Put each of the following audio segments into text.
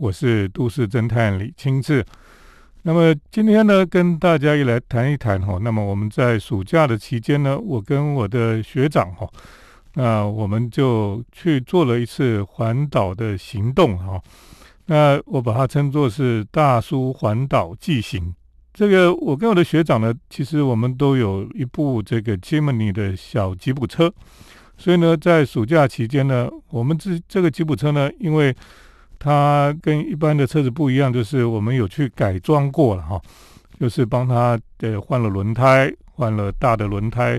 我是都市侦探李清志。那么今天呢，跟大家一来谈一谈哈。那么我们在暑假的期间呢，我跟我的学长哈，那我们就去做了一次环岛的行动哈。那我把它称作是大叔环岛记行。这个我跟我的学长呢，其实我们都有一部这个 Jimny 的小吉普车，所以呢，在暑假期间呢，我们这这个吉普车呢，因为它跟一般的车子不一样，就是我们有去改装过了哈，就是帮它呃换了轮胎，换了大的轮胎，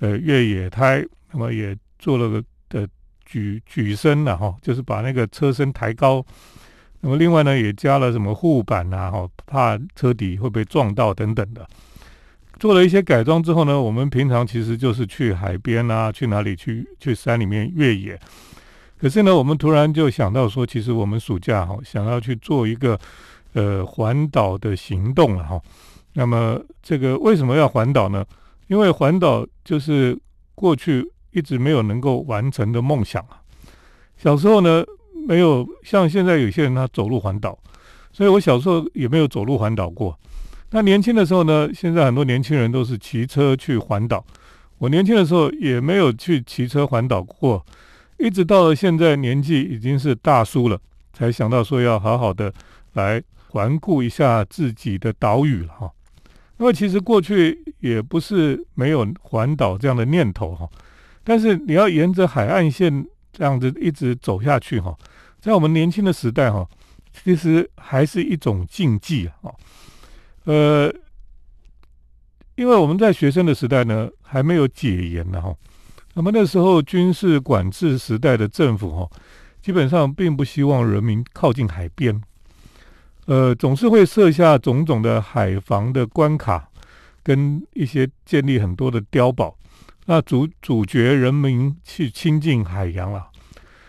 呃越野胎，那么也做了个的举举升了哈，就是把那个车身抬高。那么另外呢，也加了什么护板啊，哈，怕车底会被撞到等等的。做了一些改装之后呢，我们平常其实就是去海边啊，去哪里去去山里面越野。可是呢，我们突然就想到说，其实我们暑假哈想要去做一个呃环岛的行动了哈。那么这个为什么要环岛呢？因为环岛就是过去一直没有能够完成的梦想啊。小时候呢，没有像现在有些人他走路环岛，所以我小时候也没有走路环岛过。那年轻的时候呢，现在很多年轻人都是骑车去环岛，我年轻的时候也没有去骑车环岛过。一直到了现在，年纪已经是大叔了，才想到说要好好的来环顾一下自己的岛屿了哈。因为其实过去也不是没有环岛这样的念头哈，但是你要沿着海岸线这样子一直走下去哈，在我们年轻的时代哈，其实还是一种禁忌啊。呃，因为我们在学生的时代呢，还没有解严呢哈。那么那时候军事管制时代的政府哈，基本上并不希望人民靠近海边，呃，总是会设下种种的海防的关卡，跟一些建立很多的碉堡，那阻阻绝人民去亲近海洋了。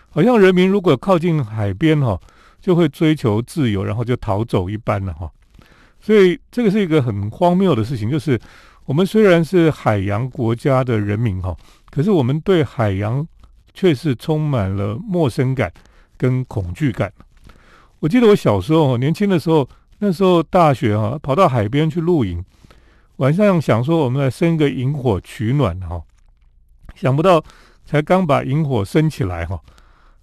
好像人民如果靠近海边哈，就会追求自由，然后就逃走一般了哈。所以这个是一个很荒谬的事情，就是我们虽然是海洋国家的人民哈。可是我们对海洋却是充满了陌生感跟恐惧感。我记得我小时候年轻的时候，那时候大学哈，跑到海边去露营，晚上想说我们来生个萤火取暖哈，想不到才刚把萤火升起来哈，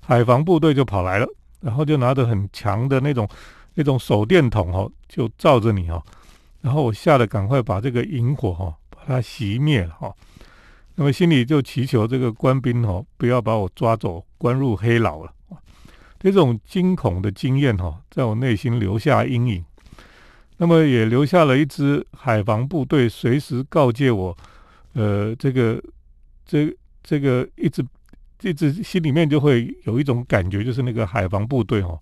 海防部队就跑来了，然后就拿着很强的那种那种手电筒哈，就照着你哈，然后我吓得赶快把这个萤火哈把它熄灭了哈。那么心里就祈求这个官兵哈，不要把我抓走，关入黑牢了。这种惊恐的经验哈，在我内心留下阴影。那么也留下了一支海防部队，随时告诫我，呃，这个这这个一直一直心里面就会有一种感觉，就是那个海防部队哦，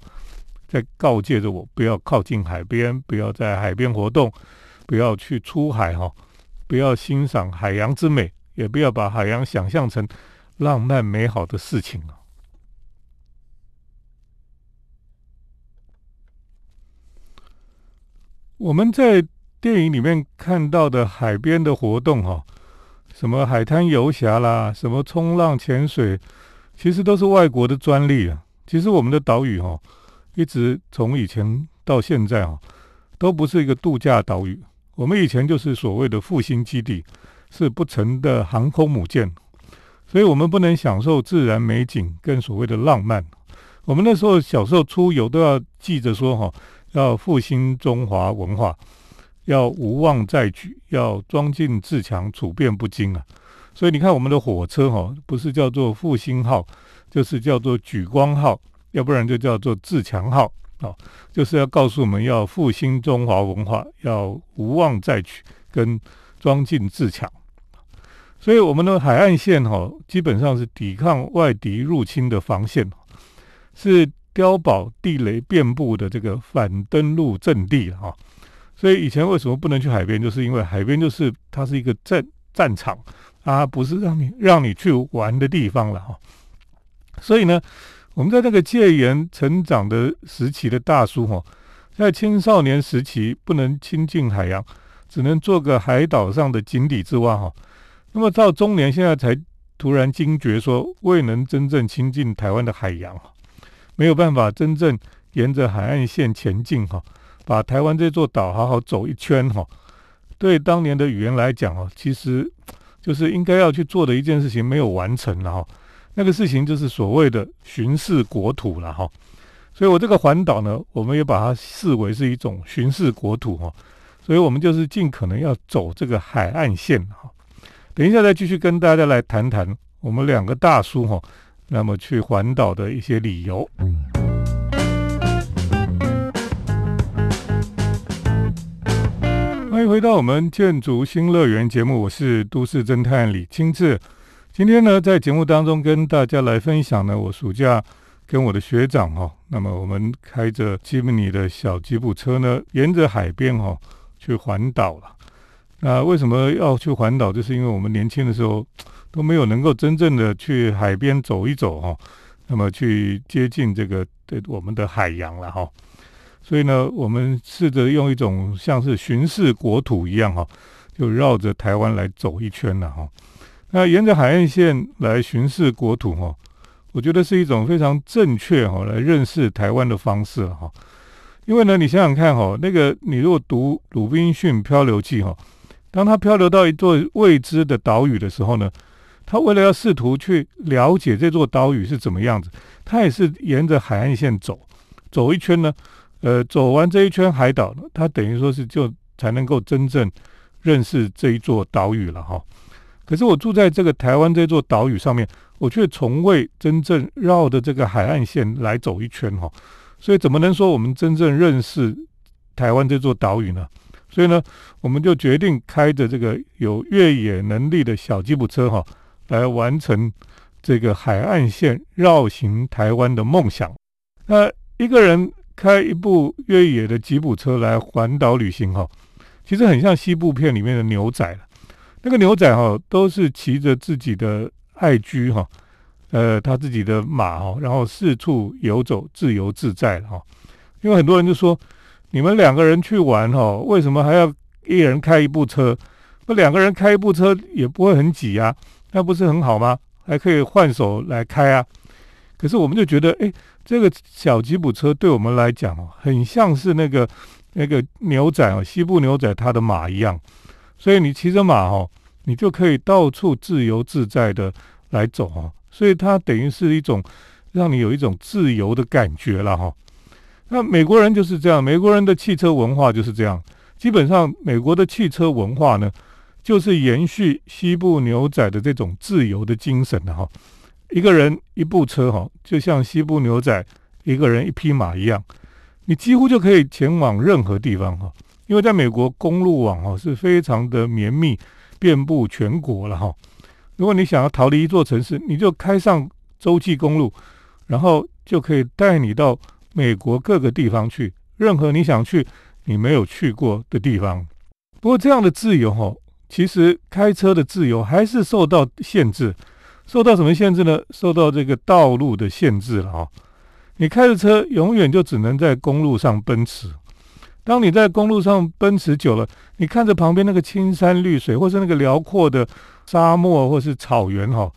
在告诫着我，不要靠近海边，不要在海边活动，不要去出海哈，不要欣赏海洋之美。也不要把海洋想象成浪漫美好的事情啊！我们在电影里面看到的海边的活动，哈，什么海滩游侠啦，什么冲浪、潜水，其实都是外国的专利啊。其实我们的岛屿，哈，一直从以前到现在，哈，都不是一个度假岛屿。我们以前就是所谓的复兴基地。是不成的航空母舰，所以我们不能享受自然美景跟所谓的浪漫。我们那时候小时候出游都要记着说哈，要复兴中华文化，要无妄再举，要庄敬自强，处变不惊啊。所以你看我们的火车哈，不是叫做复兴号，就是叫做举光号，要不然就叫做自强号啊，就是要告诉我们要复兴中华文化，要无妄再举跟庄敬自强。所以我们的海岸线哈，基本上是抵抗外敌入侵的防线，是碉堡地雷遍布的这个反登陆阵地哈。所以以前为什么不能去海边，就是因为海边就是它是一个战战场它，不是让你让你去玩的地方了哈。所以呢，我们在那个戒严成长的时期的大叔哈，在青少年时期不能亲近海洋，只能做个海岛上的井底之蛙哈。那么到中年，现在才突然惊觉，说未能真正亲近台湾的海洋，没有办法真正沿着海岸线前进哈，把台湾这座岛好好走一圈哈。对当年的语言来讲哦，其实就是应该要去做的一件事情没有完成了哈。那个事情就是所谓的巡视国土了哈。所以我这个环岛呢，我们也把它视为是一种巡视国土哈。所以我们就是尽可能要走这个海岸线。等一下再继续跟大家来谈谈我们两个大叔哈，那么去环岛的一些理由。欢迎回到我们建筑新乐园节目，我是都市侦探李清志。今天呢，在节目当中跟大家来分享呢，我暑假跟我的学长哈，那么我们开着吉姆尼的小吉普车呢，沿着海边哈。去环岛了，那为什么要去环岛？就是因为我们年轻的时候都没有能够真正的去海边走一走哈，那么去接近这个对我们的海洋了哈。所以呢，我们试着用一种像是巡视国土一样哈，就绕着台湾来走一圈了哈。那沿着海岸线来巡视国土哈，我觉得是一种非常正确哈来认识台湾的方式了哈。因为呢，你想想看哈，那个你如果读《鲁滨逊漂流记》哈，当他漂流到一座未知的岛屿的时候呢，他为了要试图去了解这座岛屿是怎么样子，他也是沿着海岸线走，走一圈呢，呃，走完这一圈海岛，他等于说是就才能够真正认识这一座岛屿了哈。可是我住在这个台湾这座岛屿上面，我却从未真正绕着这个海岸线来走一圈哈。所以怎么能说我们真正认识台湾这座岛屿呢？所以呢，我们就决定开着这个有越野能力的小吉普车哈，来完成这个海岸线绕行台湾的梦想。那一个人开一部越野的吉普车来环岛旅行哈，其实很像西部片里面的牛仔了。那个牛仔哈，都是骑着自己的爱驹哈。呃，他自己的马哈，然后四处游走，自由自在哈。因为很多人就说，你们两个人去玩哈，为什么还要一人开一部车？那两个人开一部车也不会很挤呀，那不是很好吗？还可以换手来开啊。可是我们就觉得，哎，这个小吉普车对我们来讲哦，很像是那个那个牛仔哦，西部牛仔他的马一样。所以你骑着马哈，你就可以到处自由自在的来走哦。所以它等于是一种让你有一种自由的感觉了哈。那美国人就是这样，美国人的汽车文化就是这样。基本上，美国的汽车文化呢，就是延续西部牛仔的这种自由的精神的哈。一个人一部车哈，就像西部牛仔一个人一匹马一样，你几乎就可以前往任何地方哈。因为在美国，公路网哈是非常的绵密，遍布全国了哈。如果你想要逃离一座城市，你就开上洲际公路，然后就可以带你到美国各个地方去，任何你想去你没有去过的地方。不过这样的自由哈，其实开车的自由还是受到限制，受到什么限制呢？受到这个道路的限制了哈。你开着车永远就只能在公路上奔驰。当你在公路上奔驰久了，你看着旁边那个青山绿水，或是那个辽阔的。沙漠或是草原哈，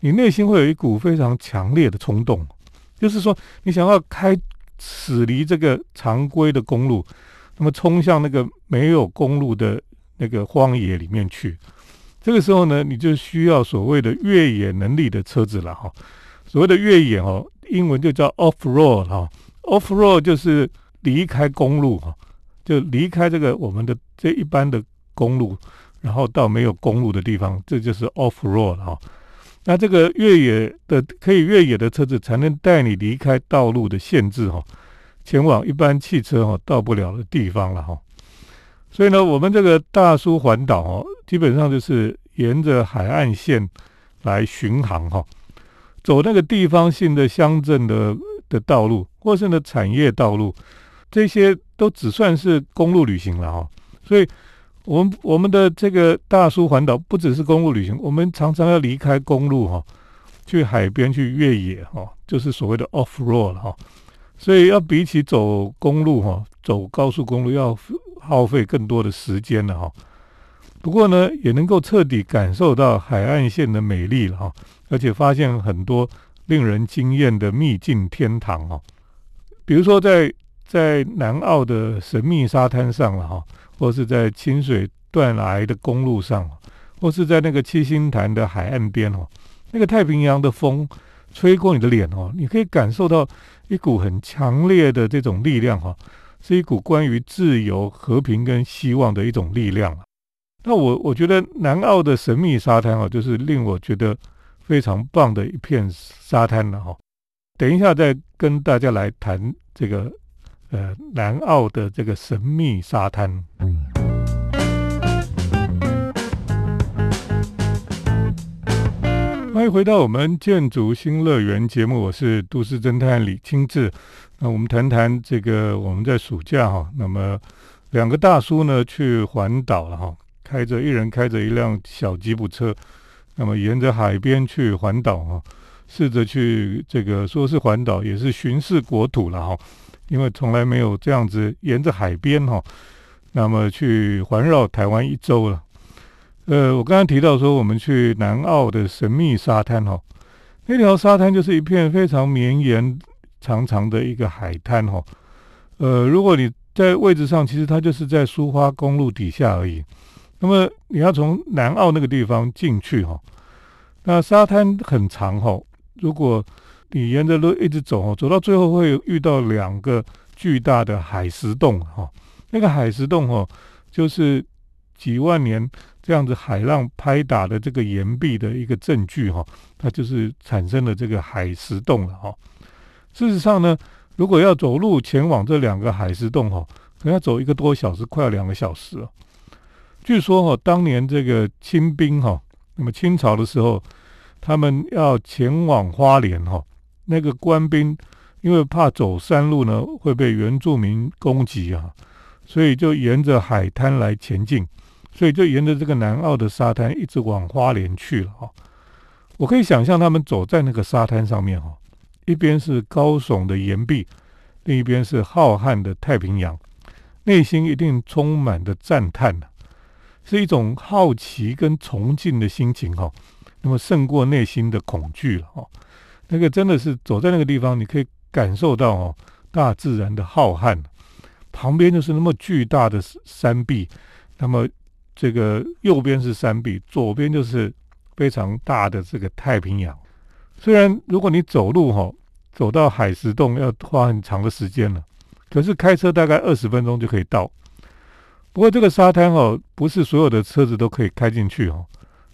你内心会有一股非常强烈的冲动，就是说你想要开驶离这个常规的公路，那么冲向那个没有公路的那个荒野里面去。这个时候呢，你就需要所谓的越野能力的车子了哈。所谓的越野哦，英文就叫 off road 哈，off road 就是离开公路哈，就离开这个我们的这一般的公路。然后到没有公路的地方，这就是 off road 哈。那这个越野的可以越野的车子，才能带你离开道路的限制哈，前往一般汽车哈到不了的地方了哈。所以呢，我们这个大叔环岛哦，基本上就是沿着海岸线来巡航哈，走那个地方性的乡镇的的道路，或是呢产业道路，这些都只算是公路旅行了哈。所以。我们我们的这个大叔环岛不只是公路旅行，我们常常要离开公路哈，去海边去越野哈，就是所谓的 off road 哈。所以要比起走公路哈，走高速公路要耗费更多的时间了哈。不过呢，也能够彻底感受到海岸线的美丽了哈，而且发现很多令人惊艳的秘境天堂哈。比如说在在南澳的神秘沙滩上了哈，或是在清水断崖的公路上，或是在那个七星潭的海岸边哦，那个太平洋的风吹过你的脸哦，你可以感受到一股很强烈的这种力量哈，是一股关于自由、和平跟希望的一种力量那我我觉得南澳的神秘沙滩哦，就是令我觉得非常棒的一片沙滩了哈。等一下再跟大家来谈这个呃南澳的这个神秘沙滩。欢迎回到我们建筑新乐园节目，我是都市侦探李清志。那我们谈谈这个我们在暑假哈，那么两个大叔呢去环岛了哈。开着一人开着一辆小吉普车，那么沿着海边去环岛哈，试着去这个说是环岛，也是巡视国土了哈，因为从来没有这样子沿着海边哈，那么去环绕台湾一周了。呃，我刚刚提到说我们去南澳的神秘沙滩哈，那条沙滩就是一片非常绵延长长的一个海滩哈。呃，如果你在位置上，其实它就是在苏花公路底下而已。那么你要从南澳那个地方进去哈，那沙滩很长哈，如果你沿着路一直走哦，走到最后会遇到两个巨大的海石洞哈，那个海石洞哈，就是几万年这样子海浪拍打的这个岩壁的一个证据哈，它就是产生了这个海石洞了哈。事实上呢，如果要走路前往这两个海石洞哈，可能要走一个多小时，快要两个小时了。据说哈，当年这个清兵哈，那么清朝的时候，他们要前往花莲哈，那个官兵因为怕走山路呢会被原住民攻击啊，所以就沿着海滩来前进，所以就沿着这个南澳的沙滩一直往花莲去了哈。我可以想象他们走在那个沙滩上面哈，一边是高耸的岩壁，另一边是浩瀚的太平洋，内心一定充满着赞叹的。是一种好奇跟崇敬的心情哈，那么胜过内心的恐惧了哈。那个真的是走在那个地方，你可以感受到哦，大自然的浩瀚，旁边就是那么巨大的山壁，那么这个右边是山壁，左边就是非常大的这个太平洋。虽然如果你走路哈，走到海石洞要花很长的时间了，可是开车大概二十分钟就可以到。不过这个沙滩哦，不是所有的车子都可以开进去哦，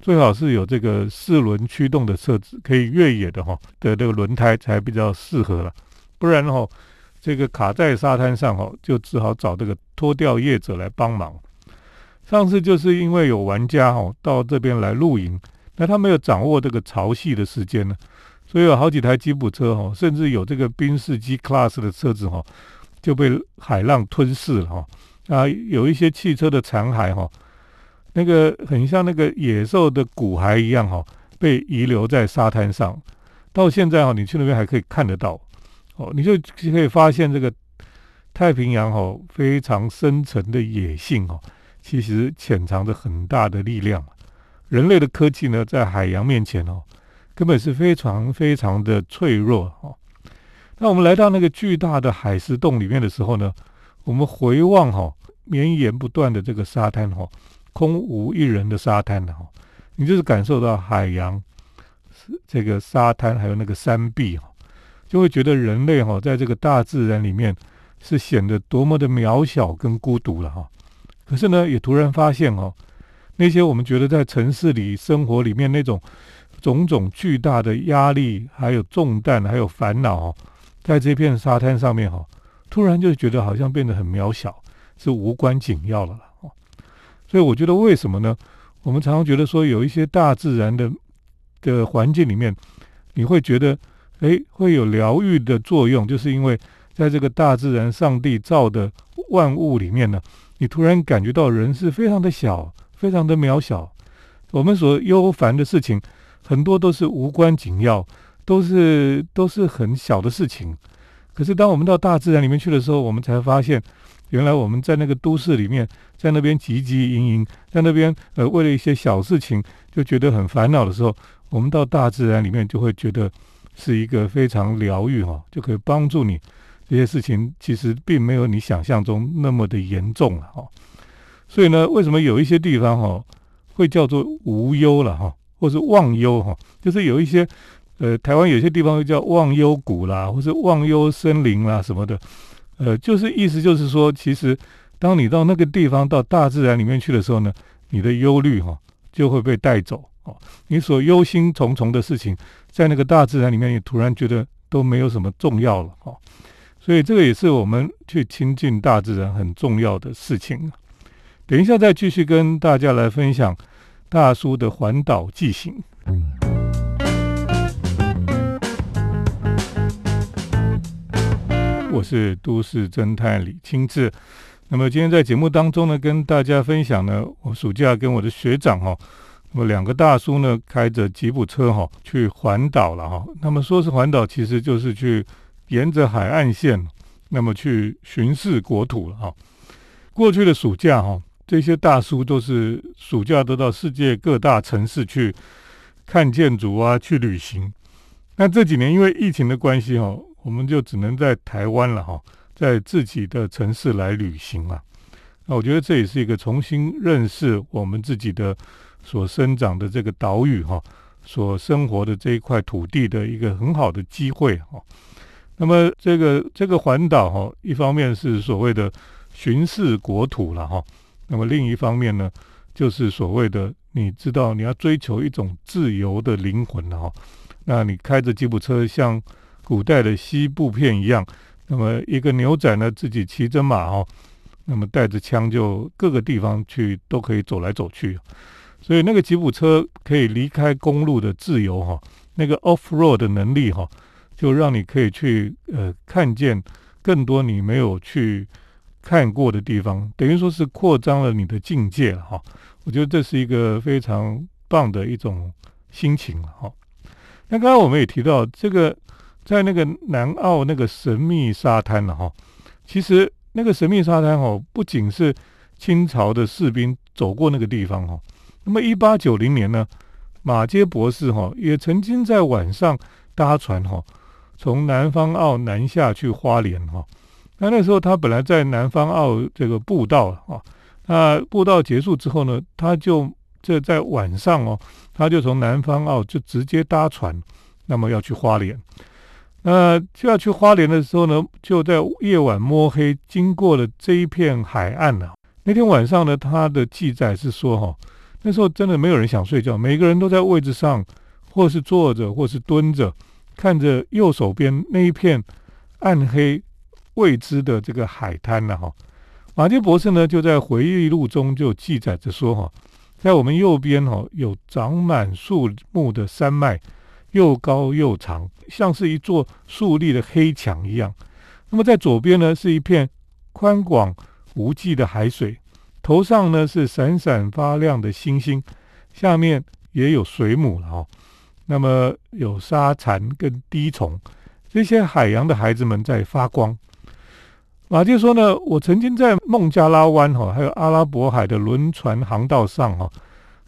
最好是有这个四轮驱动的车子，可以越野的哈的这个轮胎才比较适合了，不然哈，这个卡在沙滩上哈，就只好找这个拖吊业者来帮忙。上次就是因为有玩家哈到这边来露营，那他没有掌握这个潮汐的时间呢，所以有好几台吉普车哈，甚至有这个宾士 G Class 的车子哈，就被海浪吞噬了哈。啊，有一些汽车的残骸哈，那个很像那个野兽的骨骸一样哈，被遗留在沙滩上。到现在哈，你去那边还可以看得到哦，你就可以发现这个太平洋哈非常深沉的野性哦，其实潜藏着很大的力量。人类的科技呢，在海洋面前哦，根本是非常非常的脆弱哦。那我们来到那个巨大的海石洞里面的时候呢？我们回望哈，绵延不断的这个沙滩哈，空无一人的沙滩哈，你就是感受到海洋、是这个沙滩还有那个山壁哈，就会觉得人类哈，在这个大自然里面是显得多么的渺小跟孤独了哈。可是呢，也突然发现哦，那些我们觉得在城市里生活里面那种种种巨大的压力，还有重担，还有烦恼，在这片沙滩上面哈。突然就觉得好像变得很渺小，是无关紧要了。所以我觉得为什么呢？我们常常觉得说有一些大自然的的环境里面，你会觉得哎会有疗愈的作用，就是因为在这个大自然上帝造的万物里面呢，你突然感觉到人是非常的小，非常的渺小。我们所忧烦的事情很多都是无关紧要，都是都是很小的事情。可是，当我们到大自然里面去的时候，我们才发现，原来我们在那个都市里面，在那边汲汲营营，在那边呃，为了一些小事情就觉得很烦恼的时候，我们到大自然里面就会觉得是一个非常疗愈哈，就可以帮助你这些事情其实并没有你想象中那么的严重了哈。所以呢，为什么有一些地方哈会叫做无忧了哈，或是忘忧哈？就是有一些呃，台湾有些地方会叫忘忧谷啦，或是忘忧森林啦什么的，呃，就是意思就是说，其实当你到那个地方到大自然里面去的时候呢，你的忧虑哈就会被带走哦，你所忧心忡忡的事情，在那个大自然里面，你突然觉得都没有什么重要了哈。所以这个也是我们去亲近大自然很重要的事情。等一下，再继续跟大家来分享大叔的环岛记行。我是都市侦探李清志。那么今天在节目当中呢，跟大家分享呢，我暑假跟我的学长哈，那么两个大叔呢，开着吉普车哈，去环岛了哈。那么说是环岛，其实就是去沿着海岸线，那么去巡视国土了哈。过去的暑假哈。这些大叔都是暑假都到世界各大城市去看建筑啊，去旅行。那这几年因为疫情的关系哈，我们就只能在台湾了哈，在自己的城市来旅行了。那我觉得这也是一个重新认识我们自己的所生长的这个岛屿哈，所生活的这一块土地的一个很好的机会哈。那么这个这个环岛哈，一方面是所谓的巡视国土了哈。那么另一方面呢，就是所谓的你知道你要追求一种自由的灵魂了哈。那你开着吉普车像古代的西部片一样，那么一个牛仔呢自己骑着马哈，那么带着枪就各个地方去都可以走来走去。所以那个吉普车可以离开公路的自由哈，那个 off road 的能力哈，就让你可以去呃看见更多你没有去。看过的地方，等于说是扩张了你的境界了哈。我觉得这是一个非常棒的一种心情了哈。那刚刚我们也提到，这个在那个南澳那个神秘沙滩了哈。其实那个神秘沙滩哦，不仅是清朝的士兵走过那个地方哈。那么一八九零年呢，马街博士哈也曾经在晚上搭船哈，从南方澳南下去花莲哈。那那时候他本来在南方澳这个步道啊，那步道结束之后呢，他就这在晚上哦，他就从南方澳就直接搭船，那么要去花莲。那就要去花莲的时候呢，就在夜晚摸黑经过了这一片海岸了。那天晚上呢，他的记载是说哈，那时候真的没有人想睡觉，每个人都在位置上，或是坐着，或是蹲着，看着右手边那一片暗黑。未知的这个海滩了哈，马丁博士呢就在回忆录中就记载着说哈，在我们右边哈有长满树木的山脉，又高又长，像是一座竖立的黑墙一样。那么在左边呢是一片宽广无际的海水，头上呢是闪闪发亮的星星，下面也有水母了哈。那么有沙蚕跟滴虫，这些海洋的孩子们在发光。马蒂说呢，我曾经在孟加拉湾哈，还有阿拉伯海的轮船航道上哈，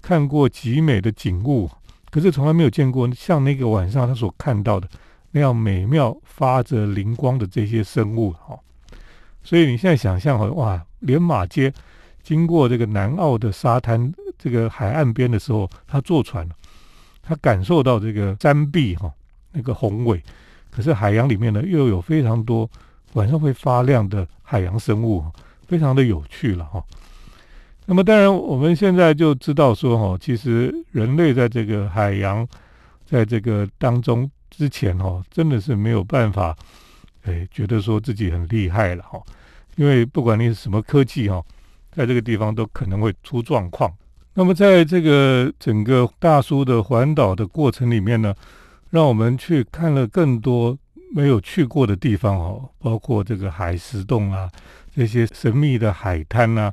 看过极美的景物，可是从来没有见过像那个晚上他所看到的那样美妙、发着灵光的这些生物哈。所以你现在想象哈，哇，连马街经过这个南澳的沙滩这个海岸边的时候，他坐船，他感受到这个山壁哈那个宏伟，可是海洋里面呢又有非常多。晚上会发亮的海洋生物，非常的有趣了哈。那么当然，我们现在就知道说哈，其实人类在这个海洋，在这个当中之前哈，真的是没有办法，哎，觉得说自己很厉害了哈。因为不管你是什么科技哈，在这个地方都可能会出状况。那么在这个整个大叔的环岛的过程里面呢，让我们去看了更多。没有去过的地方哦，包括这个海石洞啊，这些神秘的海滩啊，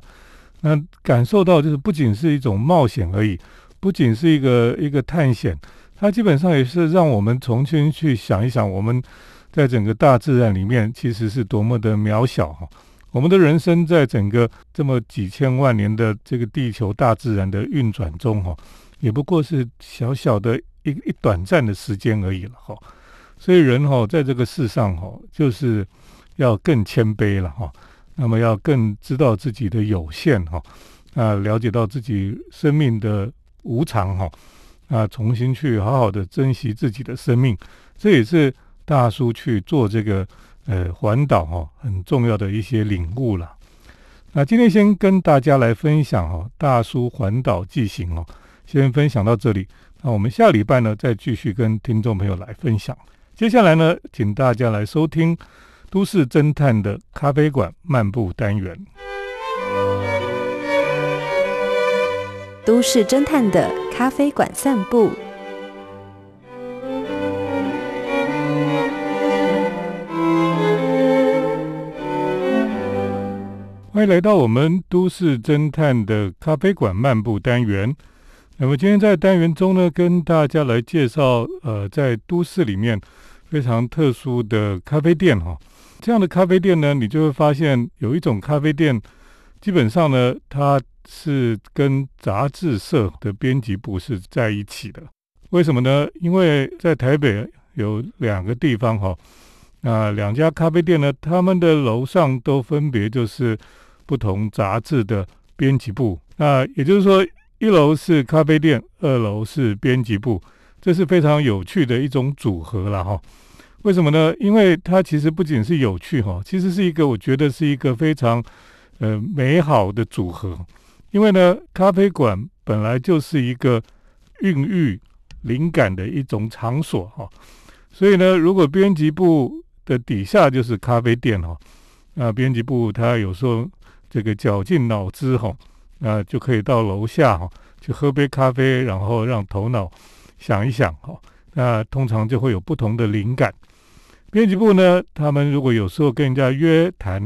那感受到就是不仅是一种冒险而已，不仅是一个一个探险，它基本上也是让我们重新去想一想，我们在整个大自然里面其实是多么的渺小哈。我们的人生在整个这么几千万年的这个地球大自然的运转中哈，也不过是小小的一一短暂的时间而已了哈。所以人哈，在这个世上哈，就是要更谦卑了哈。那么要更知道自己的有限哈，啊，了解到自己生命的无常哈，啊，重新去好好的珍惜自己的生命，这也是大叔去做这个呃环岛哈很重要的一些领悟了。那今天先跟大家来分享哈大叔环岛记行哦，先分享到这里。那我们下礼拜呢再继续跟听众朋友来分享。接下来呢，请大家来收听。都市侦探的咖啡馆漫步单元，都市侦探的咖啡馆散步。欢迎来到我们都市侦探的咖啡馆漫步单元。那么今天在单元中呢，跟大家来介绍，呃，在都市里面非常特殊的咖啡店哈。这样的咖啡店呢，你就会发现有一种咖啡店，基本上呢，它是跟杂志社的编辑部是在一起的。为什么呢？因为在台北有两个地方哈，那两家咖啡店呢，他们的楼上都分别就是不同杂志的编辑部。那也就是说，一楼是咖啡店，二楼是编辑部，这是非常有趣的一种组合了哈。为什么呢？因为它其实不仅是有趣哈，其实是一个我觉得是一个非常呃美好的组合。因为呢，咖啡馆本来就是一个孕育灵感的一种场所哈，所以呢，如果编辑部的底下就是咖啡店哈，那编辑部他有时候这个绞尽脑汁哈，那就可以到楼下哈去喝杯咖啡，然后让头脑想一想哈，那通常就会有不同的灵感。编辑部呢，他们如果有时候跟人家约谈、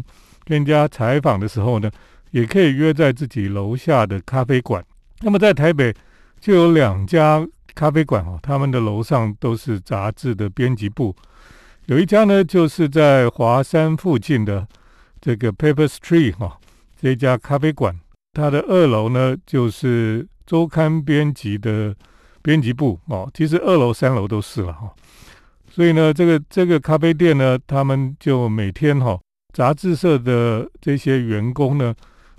跟人家采访的时候呢，也可以约在自己楼下的咖啡馆。那么在台北就有两家咖啡馆哦，他们的楼上都是杂志的编辑部。有一家呢，就是在华山附近的这个 Paper Street 哈，这家咖啡馆，它的二楼呢就是周刊编辑的编辑部哦。其实二楼、三楼都是了哈。所以呢，这个这个咖啡店呢，他们就每天哈，杂志社的这些员工呢，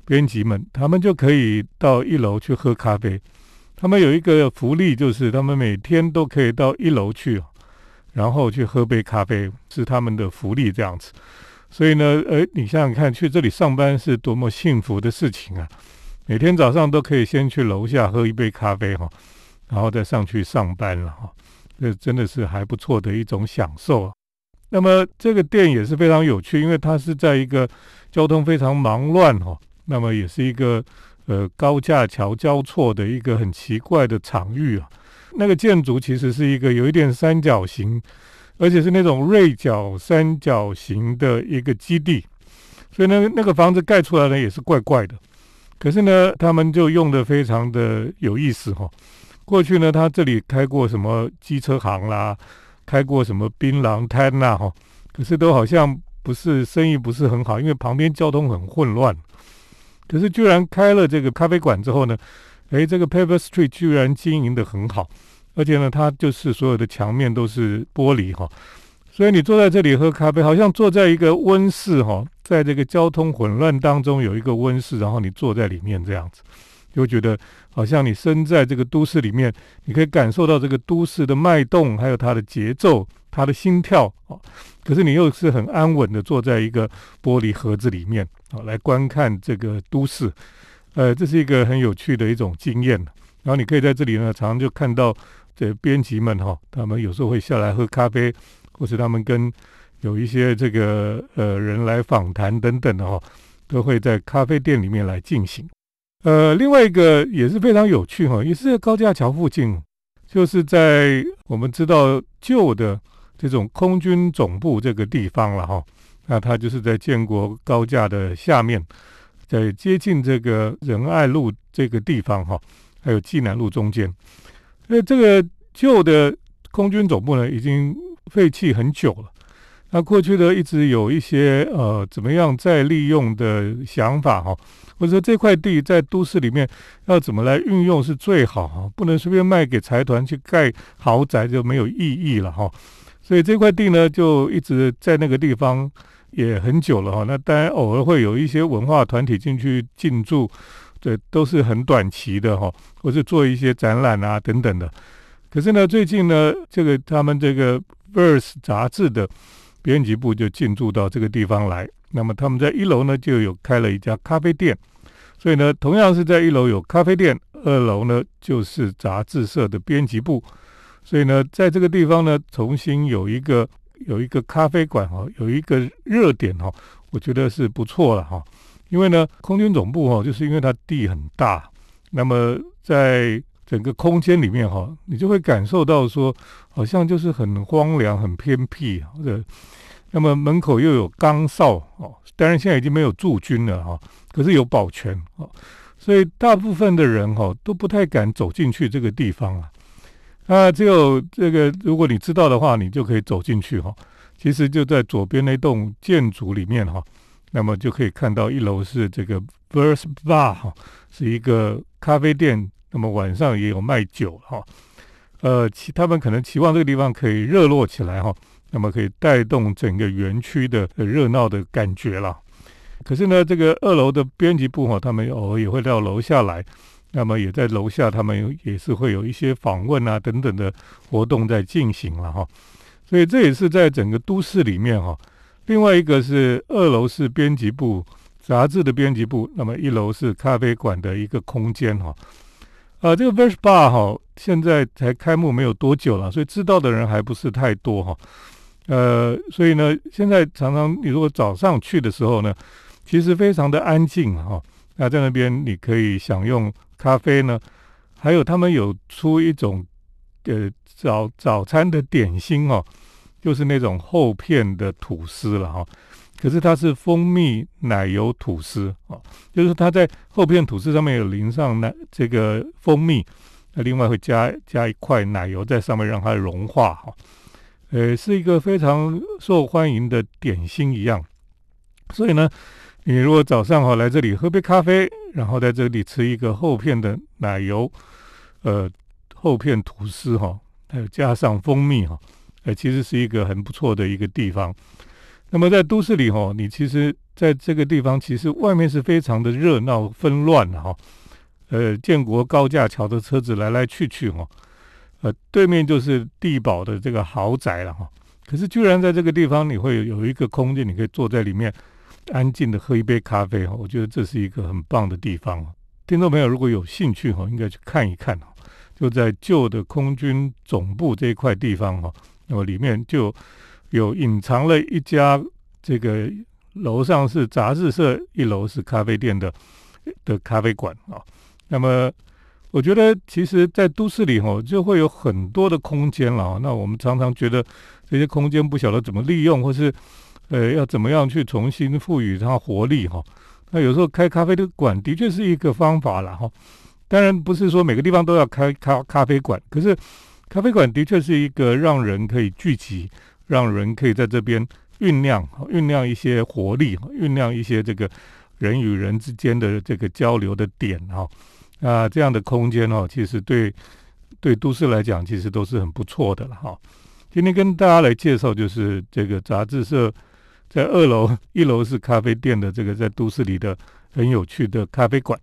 编辑们，他们就可以到一楼去喝咖啡。他们有一个福利，就是他们每天都可以到一楼去，然后去喝杯咖啡，是他们的福利这样子。所以呢，呃，你想想看，去这里上班是多么幸福的事情啊！每天早上都可以先去楼下喝一杯咖啡哈，然后再上去上班了哈。这真的是还不错的一种享受啊。那么这个店也是非常有趣，因为它是在一个交通非常忙乱哈，那么也是一个呃高架桥交错的一个很奇怪的场域啊。那个建筑其实是一个有一点三角形，而且是那种锐角三角形的一个基地，所以呢，那个房子盖出来呢也是怪怪的。可是呢，他们就用的非常的有意思哈。过去呢，他这里开过什么机车行啦，开过什么槟榔摊呐，哈，可是都好像不是生意不是很好，因为旁边交通很混乱。可是居然开了这个咖啡馆之后呢，诶，这个 Paper Street 居然经营的很好，而且呢，它就是所有的墙面都是玻璃哈，所以你坐在这里喝咖啡，好像坐在一个温室哈，在这个交通混乱当中有一个温室，然后你坐在里面这样子。就觉得好像你身在这个都市里面，你可以感受到这个都市的脉动，还有它的节奏、它的心跳啊。可是你又是很安稳的坐在一个玻璃盒子里面啊，来观看这个都市。呃，这是一个很有趣的一种经验。然后你可以在这里呢，常常就看到这编辑们哈，他们有时候会下来喝咖啡，或是他们跟有一些这个呃人来访谈等等的哈，都会在咖啡店里面来进行。呃，另外一个也是非常有趣哈，也是在高架桥附近，就是在我们知道旧的这种空军总部这个地方了哈。那它就是在建国高架的下面，在接近这个仁爱路这个地方哈，还有济南路中间。那这个旧的空军总部呢，已经废弃很久了。那过去的一直有一些呃，怎么样再利用的想法哈。或者说这块地在都市里面要怎么来运用是最好哈，不能随便卖给财团去盖豪宅就没有意义了哈。所以这块地呢就一直在那个地方也很久了哈。那当然偶尔会有一些文化团体进去进驻，这都是很短期的哈，或是做一些展览啊等等的。可是呢，最近呢，这个他们这个《Verse》杂志的编辑部就进驻到这个地方来。那么他们在一楼呢就有开了一家咖啡店，所以呢，同样是在一楼有咖啡店，二楼呢就是杂志社的编辑部。所以呢，在这个地方呢，重新有一个有一个咖啡馆哈，有一个热点哈，我觉得是不错了哈。因为呢，空军总部哈，就是因为它地很大，那么在整个空间里面哈，你就会感受到说，好像就是很荒凉、很偏僻或者，那么门口又有岗哨哦，当然现在已经没有驻军了哈，可是有保全哦，所以大部分的人哈都不太敢走进去这个地方啊。那只有这个，如果你知道的话，你就可以走进去哈。其实就在左边那栋建筑里面哈，那么就可以看到一楼是这个 Verse Bar 哈，是一个咖啡店。那么晚上也有卖酒哈，呃，期他们可能期望这个地方可以热络起来哈，那么可以带动整个园区的热闹的感觉了。可是呢，这个二楼的编辑部哈，他们偶尔也会到楼下来，那么也在楼下，他们也是会有一些访问啊等等的活动在进行了哈。所以这也是在整个都市里面哈。另外一个是二楼是编辑部杂志的编辑部，那么一楼是咖啡馆的一个空间哈。呃，这个 Verse Bar 哈，现在才开幕没有多久了，所以知道的人还不是太多哈。呃，所以呢，现在常常你如果早上去的时候呢，其实非常的安静哈。那在那边你可以享用咖啡呢，还有他们有出一种呃早早餐的点心哦，就是那种厚片的吐司了哈。可是它是蜂蜜奶油吐司啊，就是它在厚片吐司上面有淋上奶这个蜂蜜，那另外会加加一块奶油在上面让它融化哈，呃，是一个非常受欢迎的点心一样。所以呢，你如果早上哈来这里喝杯咖啡，然后在这里吃一个厚片的奶油，呃，厚片吐司哈，还有加上蜂蜜哈，呃，其实是一个很不错的一个地方。那么在都市里哈，你其实在这个地方，其实外面是非常的热闹纷乱的哈。呃，建国高架桥的车子来来去去哈，呃，对面就是地堡的这个豪宅了哈。可是居然在这个地方，你会有一个空间，你可以坐在里面安静的喝一杯咖啡哈。我觉得这是一个很棒的地方。听众朋友如果有兴趣哈，应该去看一看哈。就在旧的空军总部这一块地方哈，那么里面就。有隐藏了一家这个楼上是杂志社，一楼是咖啡店的的咖啡馆啊。那么我觉得，其实，在都市里吼，就会有很多的空间了。那我们常常觉得这些空间不晓得怎么利用，或是呃要怎么样去重新赋予它活力哈。那有时候开咖啡的馆的确是一个方法了哈。当然不是说每个地方都要开咖咖啡馆，可是咖啡馆的确是一个让人可以聚集。让人可以在这边酝酿、酝酿一些活力，酝酿一些这个人与人之间的这个交流的点哈那，这样的空间哦，其实对对都市来讲，其实都是很不错的了哈。今天跟大家来介绍，就是这个杂志社在二楼、一楼是咖啡店的这个在都市里的很有趣的咖啡馆。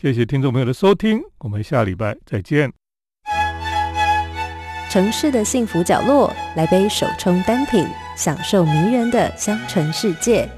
谢谢听众朋友的收听，我们下礼拜再见。城市的幸福角落，来杯手冲单品，享受迷人的香醇世界。